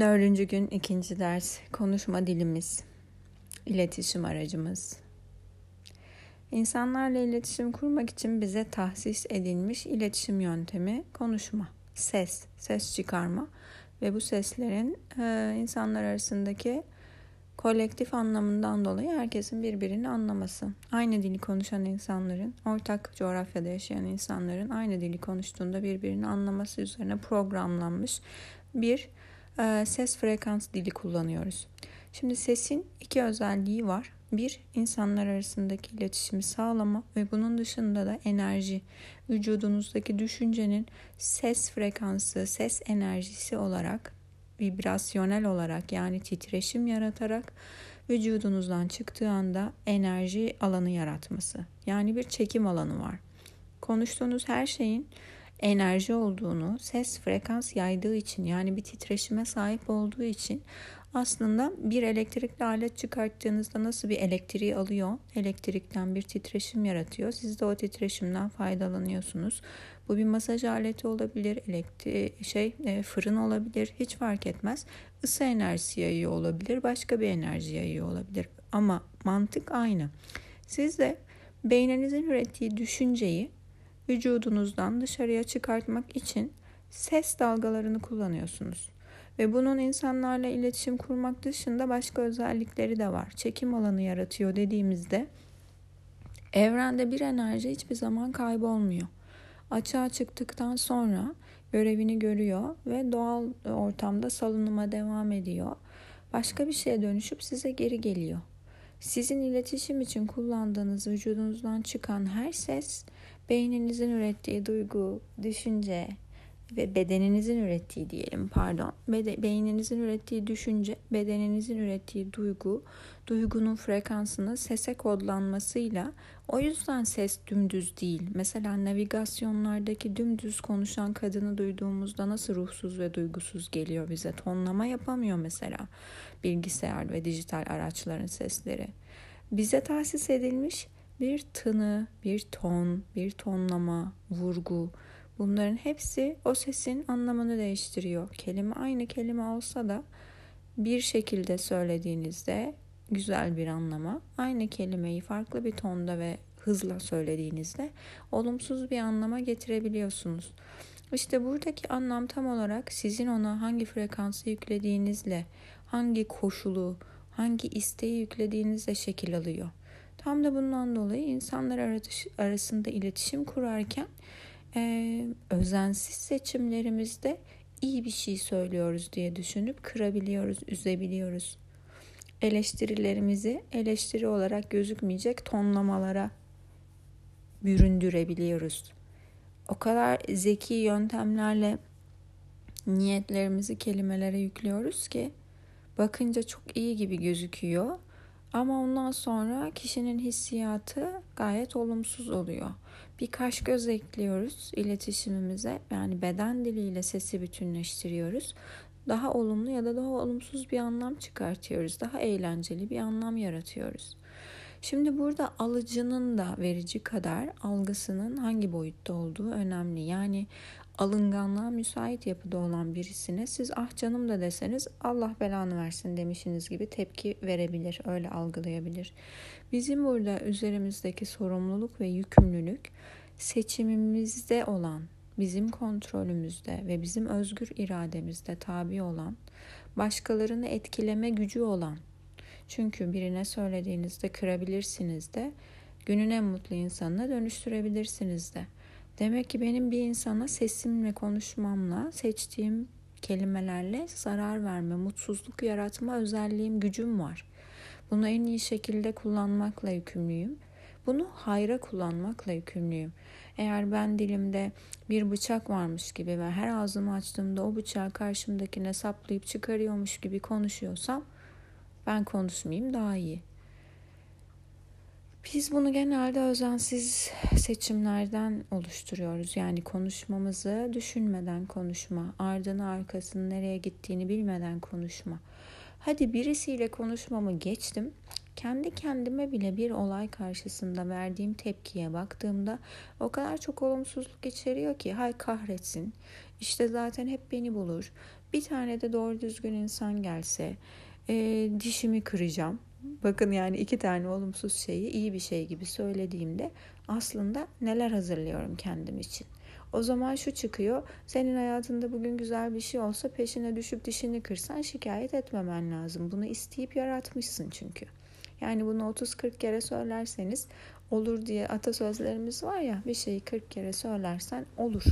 Dördüncü gün ikinci ders konuşma dilimiz, iletişim aracımız. İnsanlarla iletişim kurmak için bize tahsis edilmiş iletişim yöntemi konuşma, ses, ses çıkarma ve bu seslerin e, insanlar arasındaki kolektif anlamından dolayı herkesin birbirini anlaması. Aynı dili konuşan insanların, ortak coğrafyada yaşayan insanların aynı dili konuştuğunda birbirini anlaması üzerine programlanmış bir ses frekans dili kullanıyoruz. Şimdi sesin iki özelliği var. Bir, insanlar arasındaki iletişimi sağlama ve bunun dışında da enerji, vücudunuzdaki düşüncenin ses frekansı, ses enerjisi olarak, vibrasyonel olarak yani titreşim yaratarak vücudunuzdan çıktığı anda enerji alanı yaratması. Yani bir çekim alanı var. Konuştuğunuz her şeyin enerji olduğunu, ses frekans yaydığı için yani bir titreşime sahip olduğu için aslında bir elektrikli alet çıkarttığınızda nasıl bir elektriği alıyor, elektrikten bir titreşim yaratıyor. Siz de o titreşimden faydalanıyorsunuz. Bu bir masaj aleti olabilir, elektri şey e, fırın olabilir, hiç fark etmez. Isı enerjisi yayıyor olabilir, başka bir enerji yayıyor olabilir. Ama mantık aynı. Siz de beyninizin ürettiği düşünceyi vücudunuzdan dışarıya çıkartmak için ses dalgalarını kullanıyorsunuz. Ve bunun insanlarla iletişim kurmak dışında başka özellikleri de var. Çekim alanı yaratıyor dediğimizde evrende bir enerji hiçbir zaman kaybolmuyor. Açığa çıktıktan sonra görevini görüyor ve doğal ortamda salınıma devam ediyor. Başka bir şeye dönüşüp size geri geliyor. Sizin iletişim için kullandığınız vücudunuzdan çıkan her ses beyninizin ürettiği duygu, düşünce ve bedeninizin ürettiği diyelim pardon. Bede, beyninizin ürettiği düşünce, bedeninizin ürettiği duygu, duygunun frekansını sese kodlanmasıyla o yüzden ses dümdüz değil. Mesela navigasyonlardaki dümdüz konuşan kadını duyduğumuzda nasıl ruhsuz ve duygusuz geliyor bize. Tonlama yapamıyor mesela bilgisayar ve dijital araçların sesleri. Bize tahsis edilmiş bir tını, bir ton, bir tonlama, vurgu bunların hepsi o sesin anlamını değiştiriyor. Kelime aynı kelime olsa da bir şekilde söylediğinizde güzel bir anlama, aynı kelimeyi farklı bir tonda ve hızla söylediğinizde olumsuz bir anlama getirebiliyorsunuz. İşte buradaki anlam tam olarak sizin ona hangi frekansı yüklediğinizle, hangi koşulu, hangi isteği yüklediğinizle şekil alıyor. Tam da bundan dolayı insanlar arasında iletişim kurarken e, özensiz seçimlerimizde iyi bir şey söylüyoruz diye düşünüp kırabiliyoruz, üzebiliyoruz. Eleştirilerimizi eleştiri olarak gözükmeyecek tonlamalara büründürebiliyoruz. O kadar zeki yöntemlerle niyetlerimizi kelimelere yüklüyoruz ki bakınca çok iyi gibi gözüküyor ama ondan sonra kişinin hissiyatı gayet olumsuz oluyor. Bir kaş göz ekliyoruz iletişimimize. Yani beden diliyle sesi bütünleştiriyoruz. Daha olumlu ya da daha olumsuz bir anlam çıkartıyoruz. Daha eğlenceli bir anlam yaratıyoruz. Şimdi burada alıcının da verici kadar algısının hangi boyutta olduğu önemli. Yani alınganlığa müsait yapıda olan birisine siz ah canım da deseniz Allah belanı versin demişiniz gibi tepki verebilir, öyle algılayabilir. Bizim burada üzerimizdeki sorumluluk ve yükümlülük seçimimizde olan, bizim kontrolümüzde ve bizim özgür irademizde tabi olan, başkalarını etkileme gücü olan. Çünkü birine söylediğinizde kırabilirsiniz de, günün en mutlu insanına dönüştürebilirsiniz de. Demek ki benim bir insana sesimle, konuşmamla, seçtiğim kelimelerle zarar verme, mutsuzluk yaratma özelliğim, gücüm var. Bunu en iyi şekilde kullanmakla yükümlüyüm. Bunu hayra kullanmakla yükümlüyüm. Eğer ben dilimde bir bıçak varmış gibi ve her ağzımı açtığımda o bıçağı karşımdakine saplayıp çıkarıyormuş gibi konuşuyorsam ben konuşmayayım daha iyi. Biz bunu genelde özensiz seçimlerden oluşturuyoruz. Yani konuşmamızı düşünmeden konuşma, ardını arkasını nereye gittiğini bilmeden konuşma. Hadi birisiyle konuşmamı geçtim. Kendi kendime bile bir olay karşısında verdiğim tepkiye baktığımda o kadar çok olumsuzluk içeriyor ki hay kahretsin. İşte zaten hep beni bulur. Bir tane de doğru düzgün insan gelse e, dişimi kıracağım. Bakın yani iki tane olumsuz şeyi iyi bir şey gibi söylediğimde aslında neler hazırlıyorum kendim için. O zaman şu çıkıyor. Senin hayatında bugün güzel bir şey olsa peşine düşüp dişini kırsan şikayet etmemen lazım. Bunu isteyip yaratmışsın çünkü. Yani bunu 30-40 kere söylerseniz olur diye atasözlerimiz var ya bir şeyi 40 kere söylersen olur.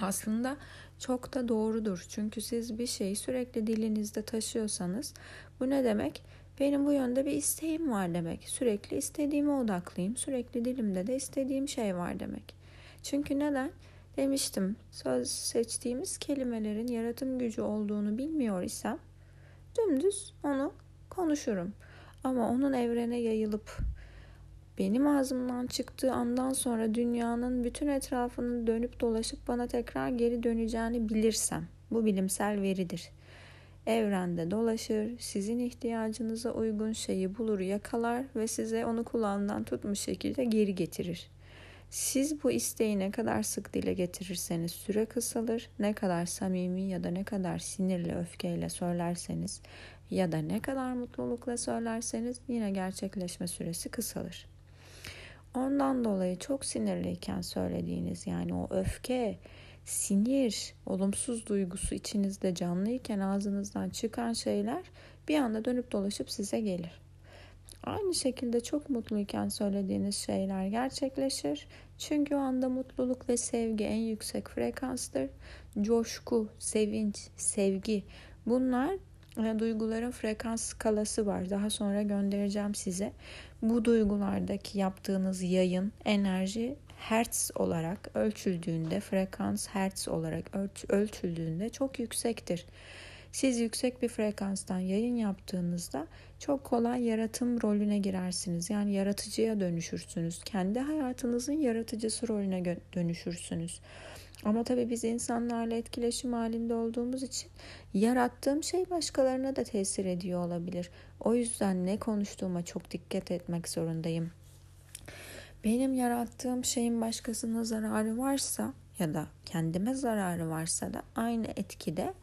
Aslında çok da doğrudur. Çünkü siz bir şeyi sürekli dilinizde taşıyorsanız bu ne demek? Benim bu yönde bir isteğim var demek. Sürekli istediğime odaklıyım. Sürekli dilimde de istediğim şey var demek. Çünkü neden? Demiştim söz seçtiğimiz kelimelerin yaratım gücü olduğunu bilmiyor isem dümdüz onu konuşurum. Ama onun evrene yayılıp benim ağzımdan çıktığı andan sonra dünyanın bütün etrafının dönüp dolaşıp bana tekrar geri döneceğini bilirsem bu bilimsel veridir. Evrende dolaşır, sizin ihtiyacınıza uygun şeyi bulur, yakalar ve size onu kulağından tutmuş şekilde geri getirir. Siz bu isteği ne kadar sık dile getirirseniz süre kısalır, ne kadar samimi ya da ne kadar sinirle, öfkeyle söylerseniz ya da ne kadar mutlulukla söylerseniz yine gerçekleşme süresi kısalır. Ondan dolayı çok sinirliyken söylediğiniz yani o öfke, sinir, olumsuz duygusu içinizde canlıyken ağzınızdan çıkan şeyler bir anda dönüp dolaşıp size gelir. Aynı şekilde çok mutluyken söylediğiniz şeyler gerçekleşir. Çünkü o anda mutluluk ve sevgi en yüksek frekanstır. Coşku, sevinç, sevgi bunlar e, duyguların frekans skalası var. Daha sonra göndereceğim size. Bu duygulardaki yaptığınız yayın enerji hertz olarak ölçüldüğünde, frekans hertz olarak ölçüldüğünde çok yüksektir. Siz yüksek bir frekanstan yayın yaptığınızda çok kolay yaratım rolüne girersiniz. Yani yaratıcıya dönüşürsünüz. Kendi hayatınızın yaratıcısı rolüne dönüşürsünüz. Ama tabii biz insanlarla etkileşim halinde olduğumuz için yarattığım şey başkalarına da tesir ediyor olabilir. O yüzden ne konuştuğuma çok dikkat etmek zorundayım. Benim yarattığım şeyin başkasına zararı varsa ya da kendime zararı varsa da aynı etkide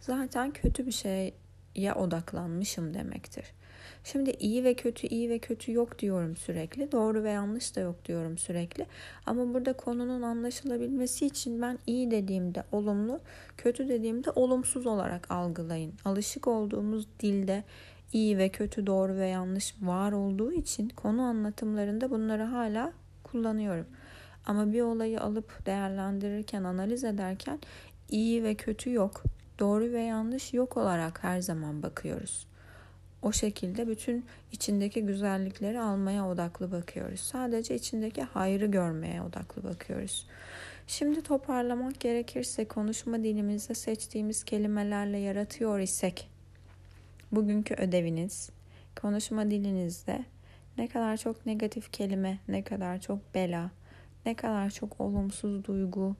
zaten kötü bir şeye odaklanmışım demektir. Şimdi iyi ve kötü, iyi ve kötü yok diyorum sürekli. Doğru ve yanlış da yok diyorum sürekli. Ama burada konunun anlaşılabilmesi için ben iyi dediğimde olumlu, kötü dediğimde olumsuz olarak algılayın. Alışık olduğumuz dilde iyi ve kötü, doğru ve yanlış var olduğu için konu anlatımlarında bunları hala kullanıyorum. Ama bir olayı alıp değerlendirirken, analiz ederken iyi ve kötü yok, doğru ve yanlış yok olarak her zaman bakıyoruz. O şekilde bütün içindeki güzellikleri almaya odaklı bakıyoruz. Sadece içindeki hayrı görmeye odaklı bakıyoruz. Şimdi toparlamak gerekirse konuşma dilimizde seçtiğimiz kelimelerle yaratıyor isek bugünkü ödeviniz konuşma dilinizde ne kadar çok negatif kelime, ne kadar çok bela, ne kadar çok olumsuz duygu,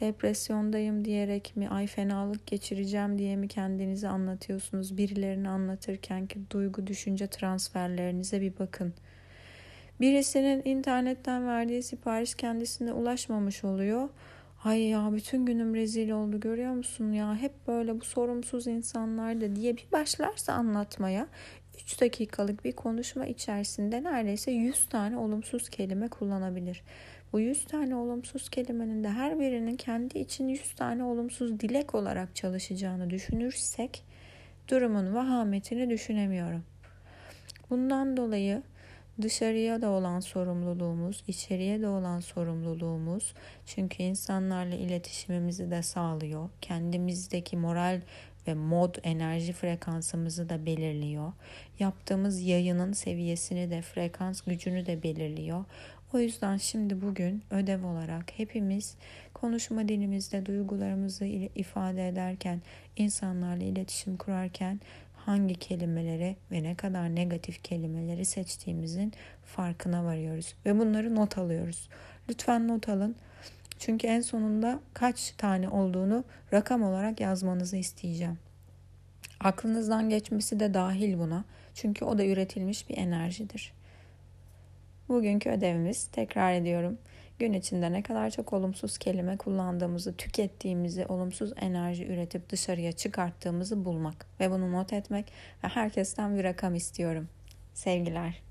depresyondayım diyerek mi, ay fenalık geçireceğim diye mi kendinizi anlatıyorsunuz? Birilerini anlatırken ki duygu düşünce transferlerinize bir bakın. Birisinin internetten verdiği sipariş kendisine ulaşmamış oluyor. Ay ya bütün günüm rezil oldu görüyor musun ya hep böyle bu sorumsuz insanlar da diye bir başlarsa anlatmaya 3 dakikalık bir konuşma içerisinde neredeyse 100 tane olumsuz kelime kullanabilir. Bu 100 tane olumsuz kelimenin de her birinin kendi için 100 tane olumsuz dilek olarak çalışacağını düşünürsek durumun vahametini düşünemiyorum. Bundan dolayı dışarıya da olan sorumluluğumuz, içeriye de olan sorumluluğumuz çünkü insanlarla iletişimimizi de sağlıyor. Kendimizdeki moral ve mod enerji frekansımızı da belirliyor. Yaptığımız yayının seviyesini de frekans gücünü de belirliyor. O yüzden şimdi bugün ödev olarak hepimiz konuşma dilimizde duygularımızı ifade ederken, insanlarla iletişim kurarken hangi kelimeleri ve ne kadar negatif kelimeleri seçtiğimizin farkına varıyoruz ve bunları not alıyoruz. Lütfen not alın. Çünkü en sonunda kaç tane olduğunu rakam olarak yazmanızı isteyeceğim. Aklınızdan geçmesi de dahil buna. Çünkü o da üretilmiş bir enerjidir. Bugünkü ödevimiz tekrar ediyorum. Gün içinde ne kadar çok olumsuz kelime kullandığımızı, tükettiğimizi, olumsuz enerji üretip dışarıya çıkarttığımızı bulmak ve bunu not etmek ve herkesten bir rakam istiyorum. Sevgiler.